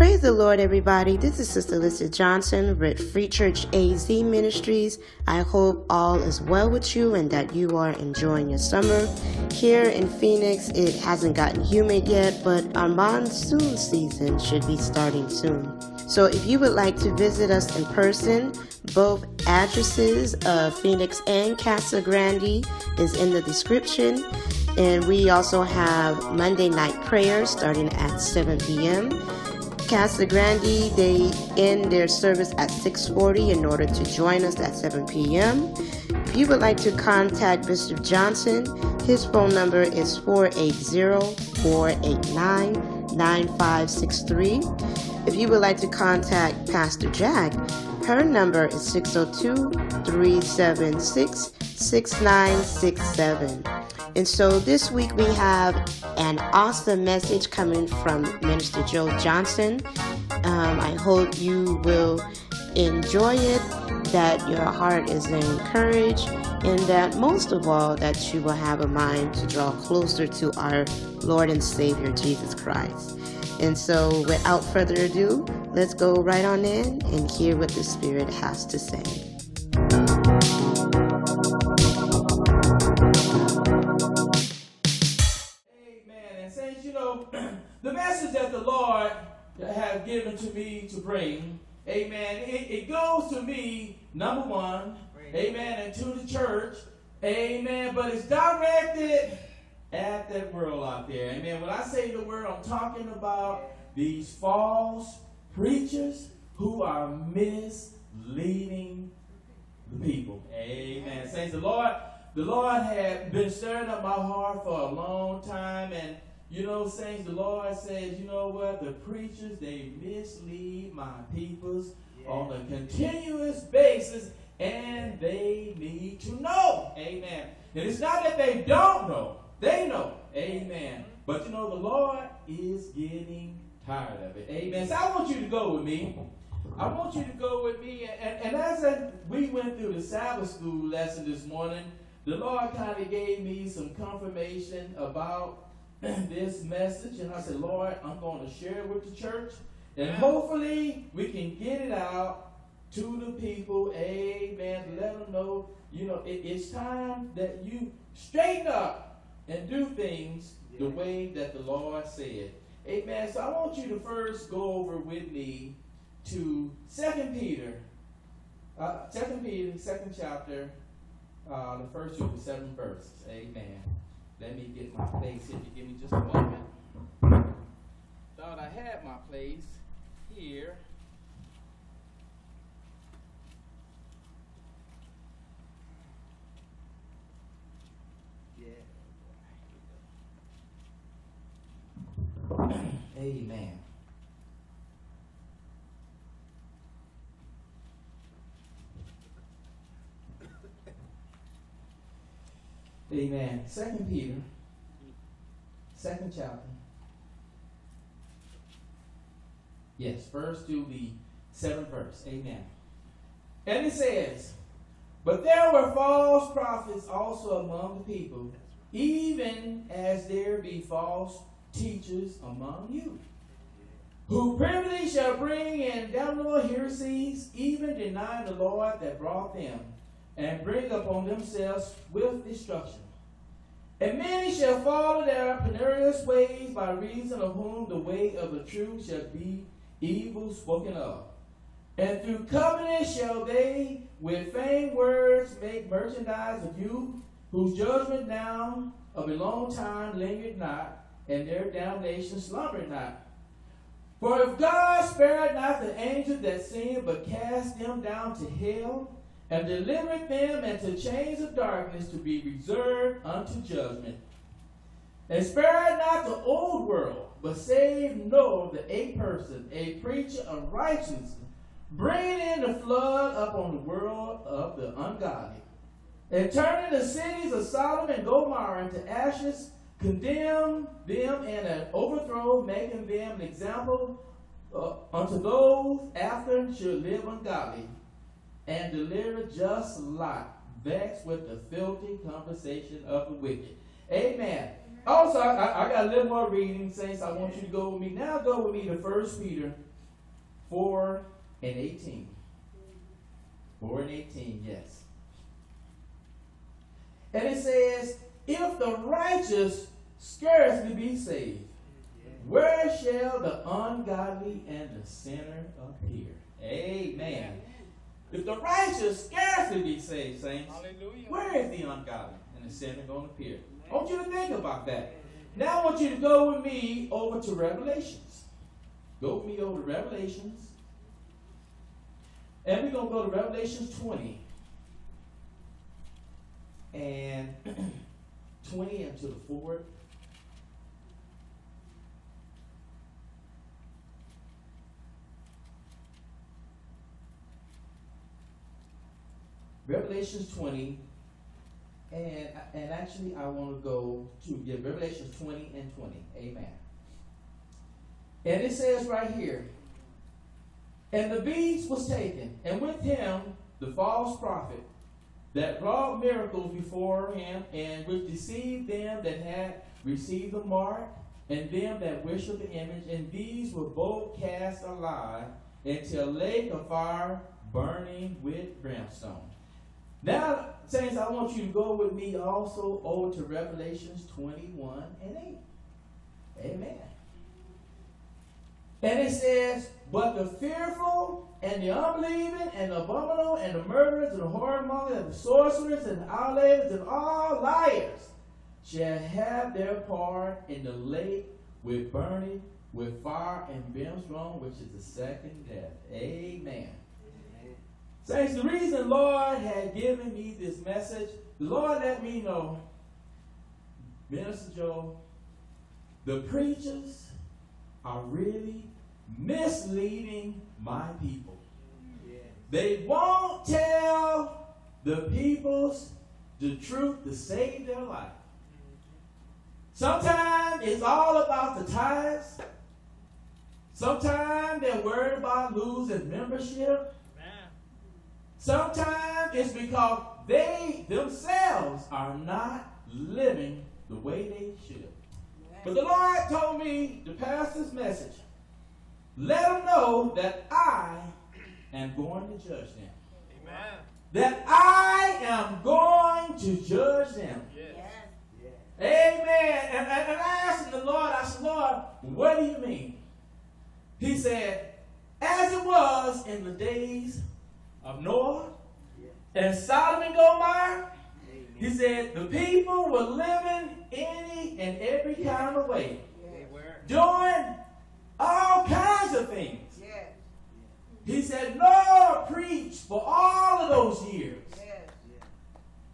Praise the Lord, everybody. This is Sister Lisa Johnson with Free Church AZ Ministries. I hope all is well with you and that you are enjoying your summer. Here in Phoenix, it hasn't gotten humid yet, but our monsoon season should be starting soon. So if you would like to visit us in person, both addresses of Phoenix and Casa Grande is in the description. And we also have Monday night prayer starting at 7 p.m. Casa Grande, they end their service at 6:40 in order to join us at 7 p.m. If you would like to contact Bishop Johnson, his phone number is 480-489-9563. If you would like to contact Pastor Jack, her number is 602-376-6967. And so this week we have an awesome message coming from Minister Joe Johnson. Um, I hope you will enjoy it, that your heart is encouraged, and that most of all, that you will have a mind to draw closer to our Lord and Savior Jesus Christ. And so, without further ado, let's go right on in and hear what the Spirit has to say. Lord has given to me to bring, amen, it, it goes to me, number one, amen, and to the church, amen, but it's directed at that world out there. Amen. When I say the word, I'm talking about these false preachers who are misleading the people. Amen. Saints, the Lord, the Lord had been stirring up my heart for a long time, and you know, saints, the Lord says, you know what? The preachers, they mislead my peoples yeah. on a continuous basis, and they need to know. Amen. And it's not that they don't know, they know. Amen. But you know, the Lord is getting tired of it. Amen. So I want you to go with me. I want you to go with me. And, and, and as we went through the Sabbath school lesson this morning, the Lord kind of gave me some confirmation about this message, and I said, Lord, I'm going to share it with the church, and hopefully we can get it out to the people. Amen. Let them know, you know, it, it's time that you straighten up and do things the way that the Lord said. Amen. So I want you to first go over with me to Second Peter, uh, Second Peter, second chapter, uh, the first to the seventh verse. Amen. Let me get my place. If you give me just a moment. Thought I had my place here. Yeah. Amen. Amen. Second Peter, second chapter. Yes, first to the seventh verse. Amen. And it says, But there were false prophets also among the people, even as there be false teachers among you, who privily shall bring in damnable heresies, even denying the Lord that brought them and bring upon themselves with destruction. And many shall follow their penurious ways, by reason of whom the way of the truth shall be evil spoken of. And through covenant shall they with vain words make merchandise of you, whose judgment now of a long time lingered not, and their damnation slumbered not. For if God spared not the angels that sinned, but cast them down to hell, and delivered them into chains of darkness to be reserved unto judgment. And spared not the old world, but saved Noah, the eighth person, a preacher of righteousness, bringing in the flood upon the world of the ungodly, and turning the cities of Sodom and Gomorrah into ashes, condemned them in an overthrow, making them an example uh, unto those after should live ungodly and deliver just Lot, vexed with the filthy conversation of the wicked. Amen. Also, I, I, got a little more reading, saints. I want you to go with me. Now go with me to 1 Peter 4 and 18. 4 and 18, yes. And it says, If the righteous scarcely be saved, where shall the ungodly and the sinner appear? Amen. If the righteous scarcely be saved, saints, Hallelujah. where is the ungodly and the sinner going to appear? I want you to think about that. Now I want you to go with me over to Revelations. Go with me over to Revelations. And we're going to go to Revelations 20. And 20 and to the forward. Revelations 20, and and actually I want to go to yeah, Revelations 20 and 20. Amen. And it says right here, and the beast was taken, and with him the false prophet that wrought miracles before him, and which deceived them that had received the mark, and them that worshiped the image, and these were both cast alive into a lake of fire burning with brimstone. Now, Saints, I want you to go with me also over to Revelations 21 and 8. Amen. And it says, But the fearful and the unbelieving and the abominable and the murderers and the whoremongers and the sorcerers and the idolaters and all liars shall have their part in the lake with burning with fire and brimstone, which is the second death. Amen. Saints, the reason Lord had given me this message, the Lord let me know, Minister Joe, the preachers are really misleading my people. They won't tell the peoples the truth to save their life. Sometimes it's all about the tithes. Sometimes they're worried about losing membership. Sometimes it's because they themselves are not living the way they should. But the Lord told me to pass this message. Let them know that I am going to judge them. Amen. That I am going to judge them. Yes. yes. Amen. And, and, and I asked the Lord, I said, Lord, what do you mean? He said, as it was in the days of Noah and Sodom and Gomorrah, he said the people were living any and every kind of way, doing all kinds of things. He said, Lord, preach for all of those years.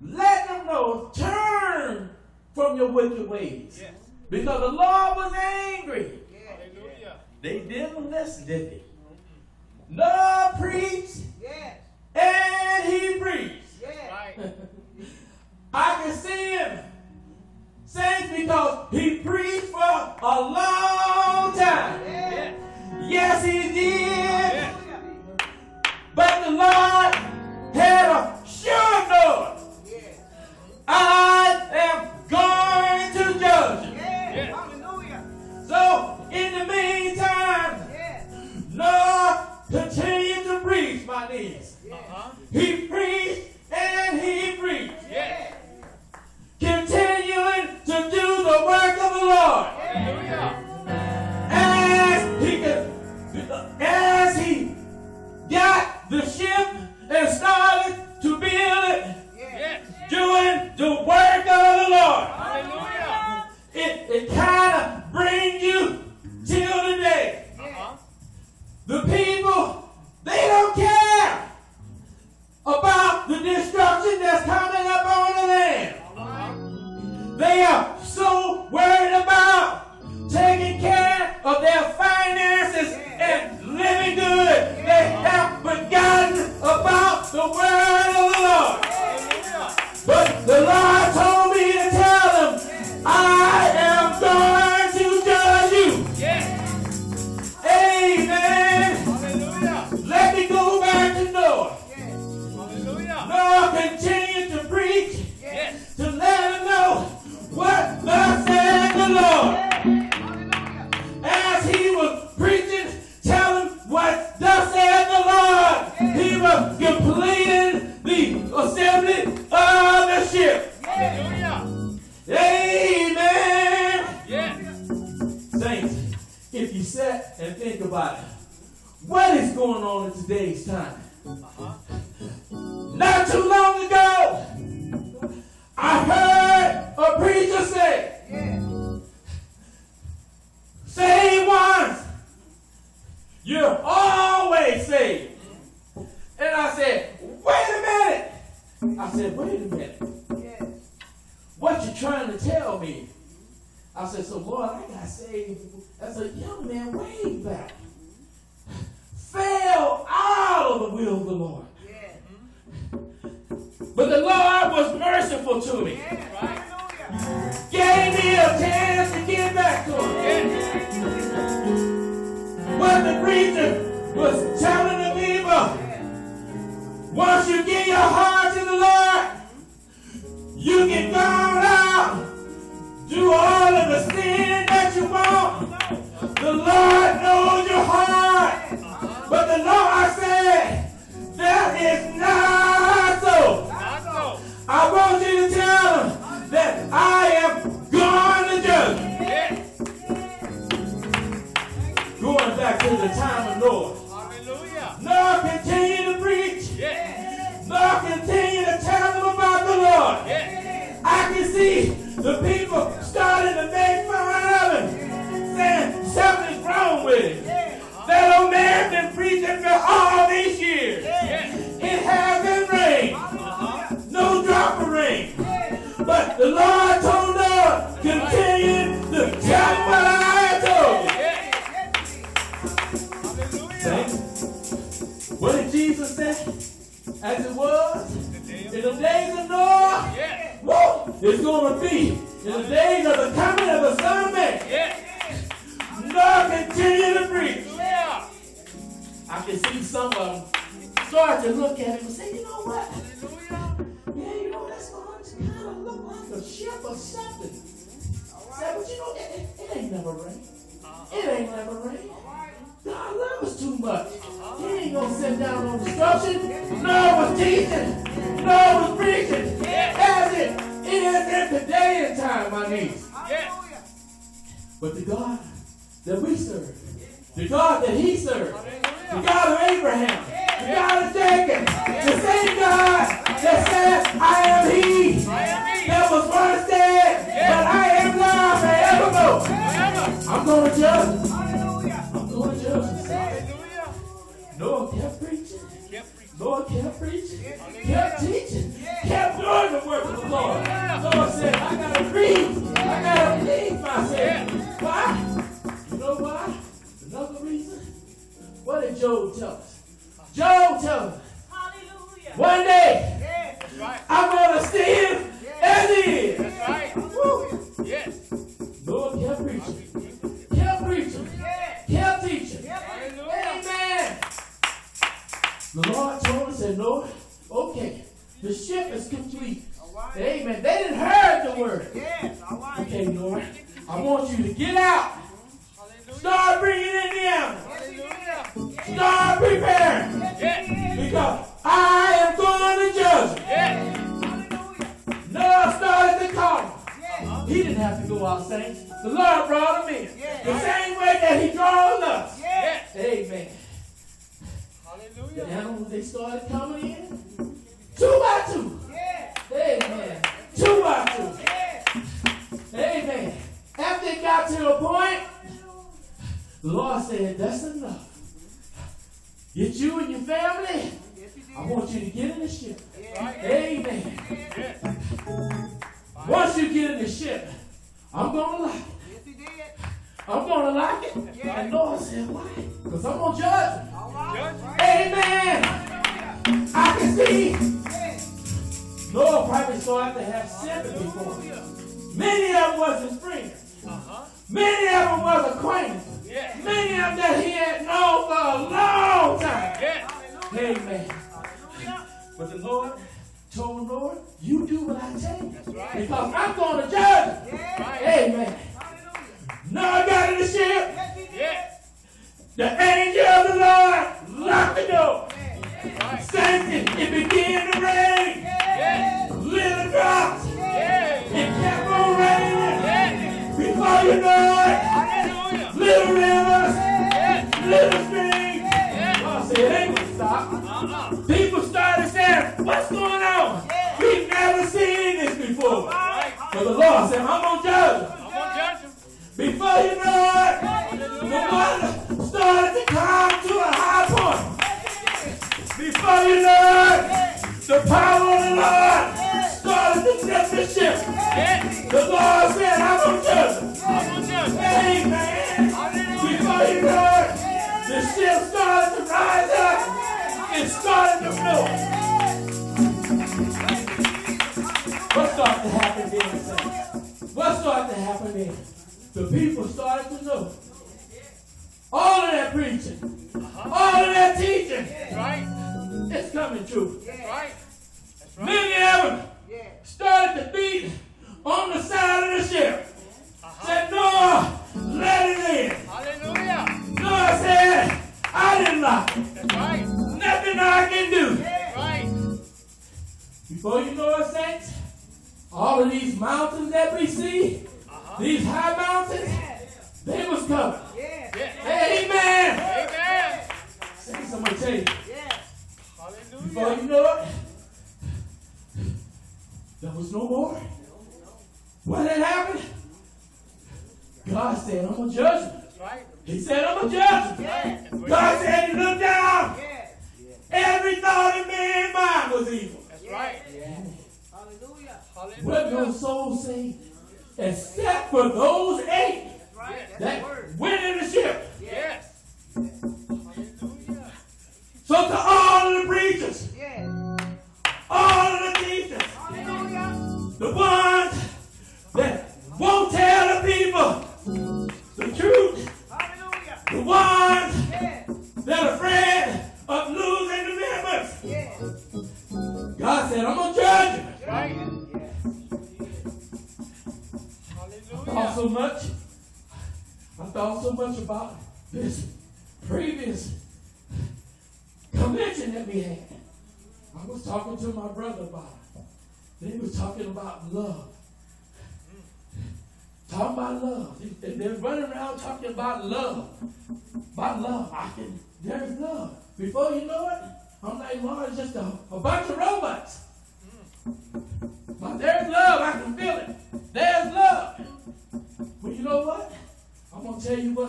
Let them know, turn from your wicked ways. Because the Lord was angry. They didn't listen, did they? Lord, preach. Yes and he preached. Yeah. I can see him. Saints, because he preached for a long time. Yeah. Yes, he did. Yeah. Amen. Yes. Saints, if you sit and think about it, what is going on in today's time? Uh-huh. Not too long ago, I heard a preacher say, yeah. Once, you're always saved. And I said, wait a minute. I said, wait a minute. What you trying to tell me? I said, so Lord, I got saved as a young man way back. Fell out of the will of the Lord. Yeah. But the Lord was merciful to me. Gave me a chance to get back to him. What the preacher was telling the people. Once you get your heart to the Lord, you can go do all of the sin that you want. The Lord knows your heart. But the Lord said, that is not so. I want you to tell them that I am going to judge. Going back to the time of Noah. Hallelujah. Noah continue to preach. Yes. Noah continue to tell them about the Lord. I can see the people going to be in the days of the coming of the Son of Man. Lord, continue to preach. I can see some of them start to look at him and say, you know what? Yeah, you know, that's going to kind of look like a ship or something. Say, but you know, it, it, it ain't never rain. It ain't never rain. God loves us too much. He ain't gonna sit down on destruction. No was teaching. Noah was and time, my niece. But the God that we serve, the God that he served, the God of Abraham, the God of Jacob, the same God that said, I am he that was once dead, but I am now forevermore. I'm going to judge. Job tell us? Job tell us. Hallelujah. One day, yes, right. I'm going to stand yes. as is. That's right. Woo. Yes. Lord kept preaching. Kept preaching. Yes. Kept teaching. Yes. Amen. The Lord told us, said, Lord, okay, the ship is complete. Right. Amen. They didn't heard the word. Yes. All right. Okay, Lord, I want you to get out. Start bringing in the animals. Start preparing. Because I am going to judge them. Noah started to call He didn't have to go out, saints. The Lord brought him in. The same way that he draws us. Amen. Hallelujah. The animals, they started coming in. Two by two. Amen. Two by two. Amen. After it got to a point, the Lord said, That's enough. Get you and your family. I want you to get in the ship. Amen. Once you get in the ship, I'm going to like it. I'm going to like it. And Lord said, Why? Because I'm going to judge. Amen. I can see. Lord probably started to have sympathy for him. Many of them was his friends. Uh-huh. Many of them was acquaintances. Many of them that he had known for a long. Amen. But the Lord told the Lord, you do what I tell you. Right. Because I'm going to Know it, the power of the Lord started to tip the ship. Yeah. The Lord said, I'm going to judge. Amen. Before you it, the ship started to rise up. It started to float. What started to happen then? What started to happen then? The people started to know. All of that preaching, all of that teaching, right. It's coming true. That's right. That's right. Many of them started to beat on the side of the ship. Said, Noah, let it in. Hallelujah. Noah said, I didn't lock it. That's right. Nothing I can do. That's right. Before you know it, saints, all of these mountains that we see, Uh-huh. these high mountains, they was covered. Yeah. Amen. Amen. Saints, I'm to tell you, before you know it, there was no more. What had happened? God said, I'm to judge. He said, I'm a judge. God said, you look down. Every thought in man's mind was evil. That's right. What Hallelujah. no soul say? Except for those eight that went in the ship. Yes. Hallelujah. So to all of the preachers, all of the teachers, the ones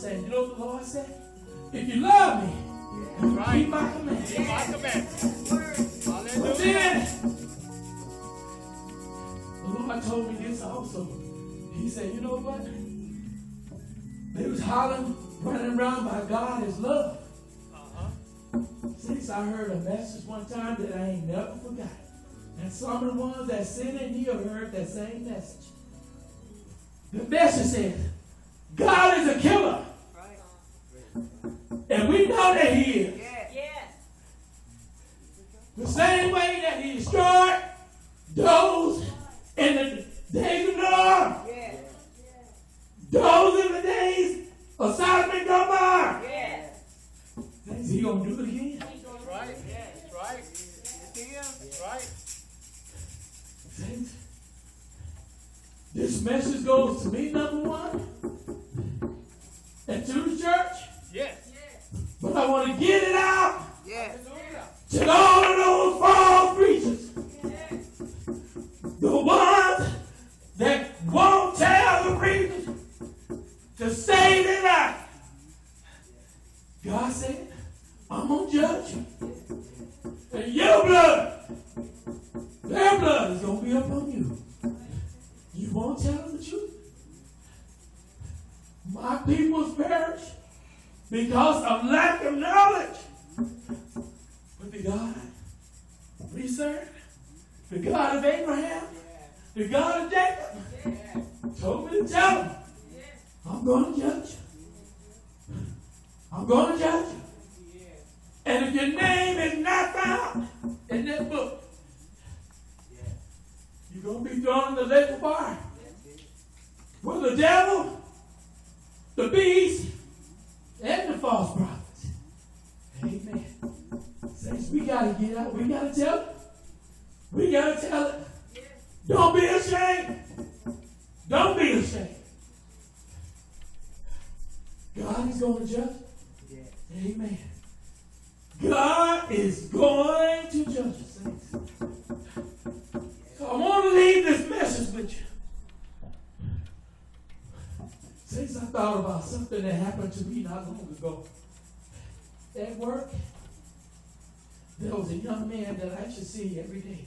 tell you know what the Lord said? If you love me, That's right. keep my commands. Keep my commandments. But then, the Lord told me this also. He said, you know what? They was hollering, running around by God is love. Uh-huh. Since I heard a message one time that I ain't never forgot. And some of the ones that sit in here heard that same message. The message says, God is a killer. And we know that he is. The same way that he destroyed those in the days of Noah, those in the days of Sodom and Gomorrah. Is he gonna do it again? That's right. That's right. That's right. This message goes to me, number My people's perish because of lack of knowledge. But the God we serve, the God of Abraham, the God of Jacob, told me to tell him, I'm going to judge you. I'm going to judge you. And if your name is not found in that book, you're going to be thrown in the lake of fire. With the devil, the beast, and the false prophets. Amen. Saints, we got to get out. We got to tell it. We got to tell it. Don't be ashamed. Don't be ashamed. God is going to judge. Amen. God is going to judge us. So I want to leave this message with you. I thought about something that happened to me not long ago. At work, there was a young man that I to see every day.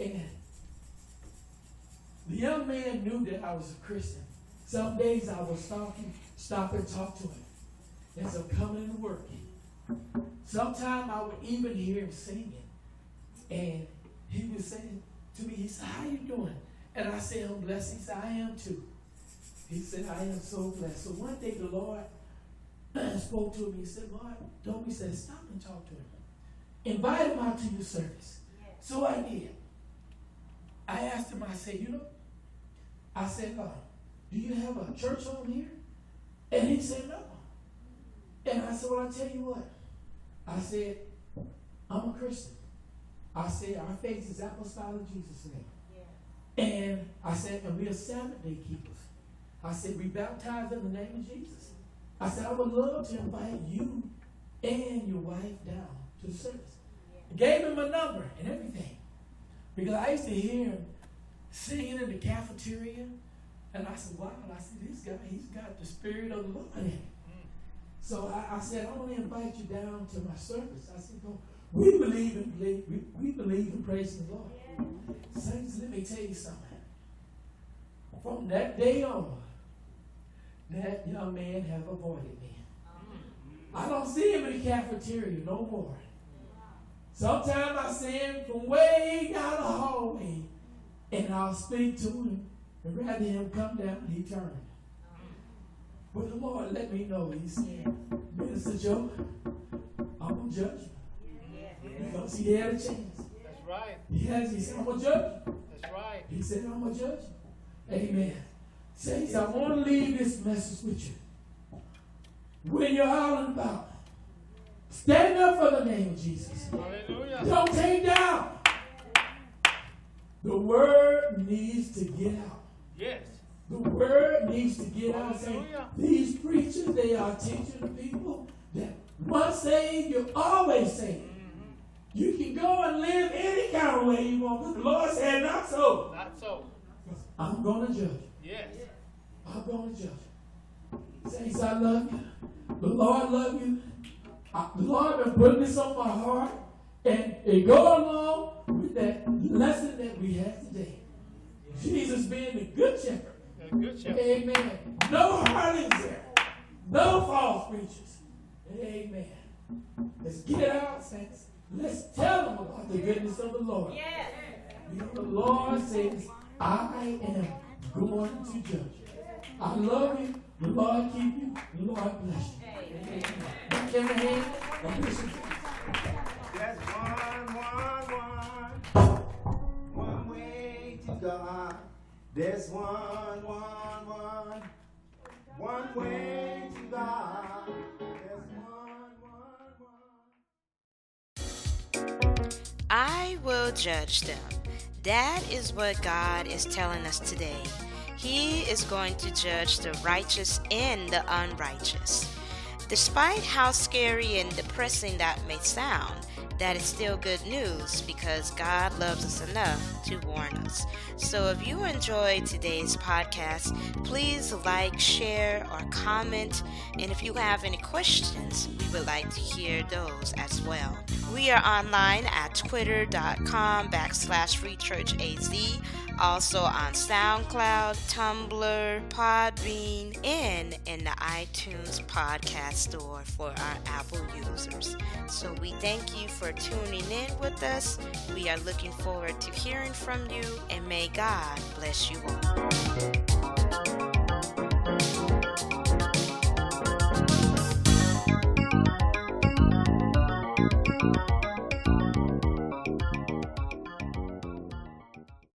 And the young man knew that I was a Christian. Some days I would stop and stop and talk to him as I'm coming to work. Sometimes I would even hear him singing. And he was saying to me, he said, How you doing? And I said, I'm blessed. He said, I am too. He said, I am so blessed. So one day the Lord spoke to me. He said, Lord, me, said, stop and talk to him. Invite him out to your service. So I did. I asked him, I said, you know, I said, uh, do you have a church home here? And he said, no. And I said, well, I tell you what. I said, I'm a Christian. I said, our faith is apostolic Jesus' name. And I said, and we are Sabbath day keepers. I said, we baptize in the name of Jesus. I said, I would love to invite you and your wife down to the service. I gave him a number and everything. Because I used to hear him singing in the cafeteria. And I said, wow, I said, this guy, he's got the spirit of the Lord in him. So I, I said, I want to invite you down to my service. I said, go. We believe in we, we believe in praising the Lord. Yeah. Saints, let me tell you something. From that day on, that young man have avoided me. I don't see him in the cafeteria no more. Sometimes I see him from way down the hallway, and I'll speak to him, and rather him come down, he turn. But the Lord let me know, he said, Minister Joe, I'm going to judge you. Because he had a chance. That's right. He has, he said, I'm going to judge you. That's right. He said, I'm going to judge you. Amen. Saints, I want to leave this message with you. When you're out and about, stand up for the name of Jesus. Hallelujah. Don't take down. The word needs to get out. The word needs to get out. Say, these preachers, they are teaching the people that once saved, you're always saved. You can go and live any kind of way you want, but the Lord said, not so. Not so. I'm going to judge. Yes. I'm going to judge you. Saints, I love you. The Lord love you. I, the Lord been putting this on my heart. And it go along with that lesson that we had today. Jesus being the good shepherd. A good shepherd. Amen. No hurtings there. No false preachers. Amen. Let's get it out, saints. Let's tell them about the goodness of the Lord. Because the Lord says, I am going to judge you. I love you. The Lord keep you. The Lord bless you. Amen. Back in the hand of Bishop. There's one, one, one, one way to God. There's one, one, one, one way to God. There's one, one, one. I will judge them. That is what God is telling us today. He is going to judge the righteous and the unrighteous. Despite how scary and depressing that may sound, that is still good news because God loves us enough to warn us. So if you enjoyed today's podcast, please like, share, or comment. And if you have any questions, we would like to hear those as well. We are online at twitter.com backslash freechurchaz, also on SoundCloud, Tumblr, Podbean, and in the iTunes podcast store for our Apple users. So we thank you for tuning in with us. We are looking forward to hearing from you, and may God bless you all.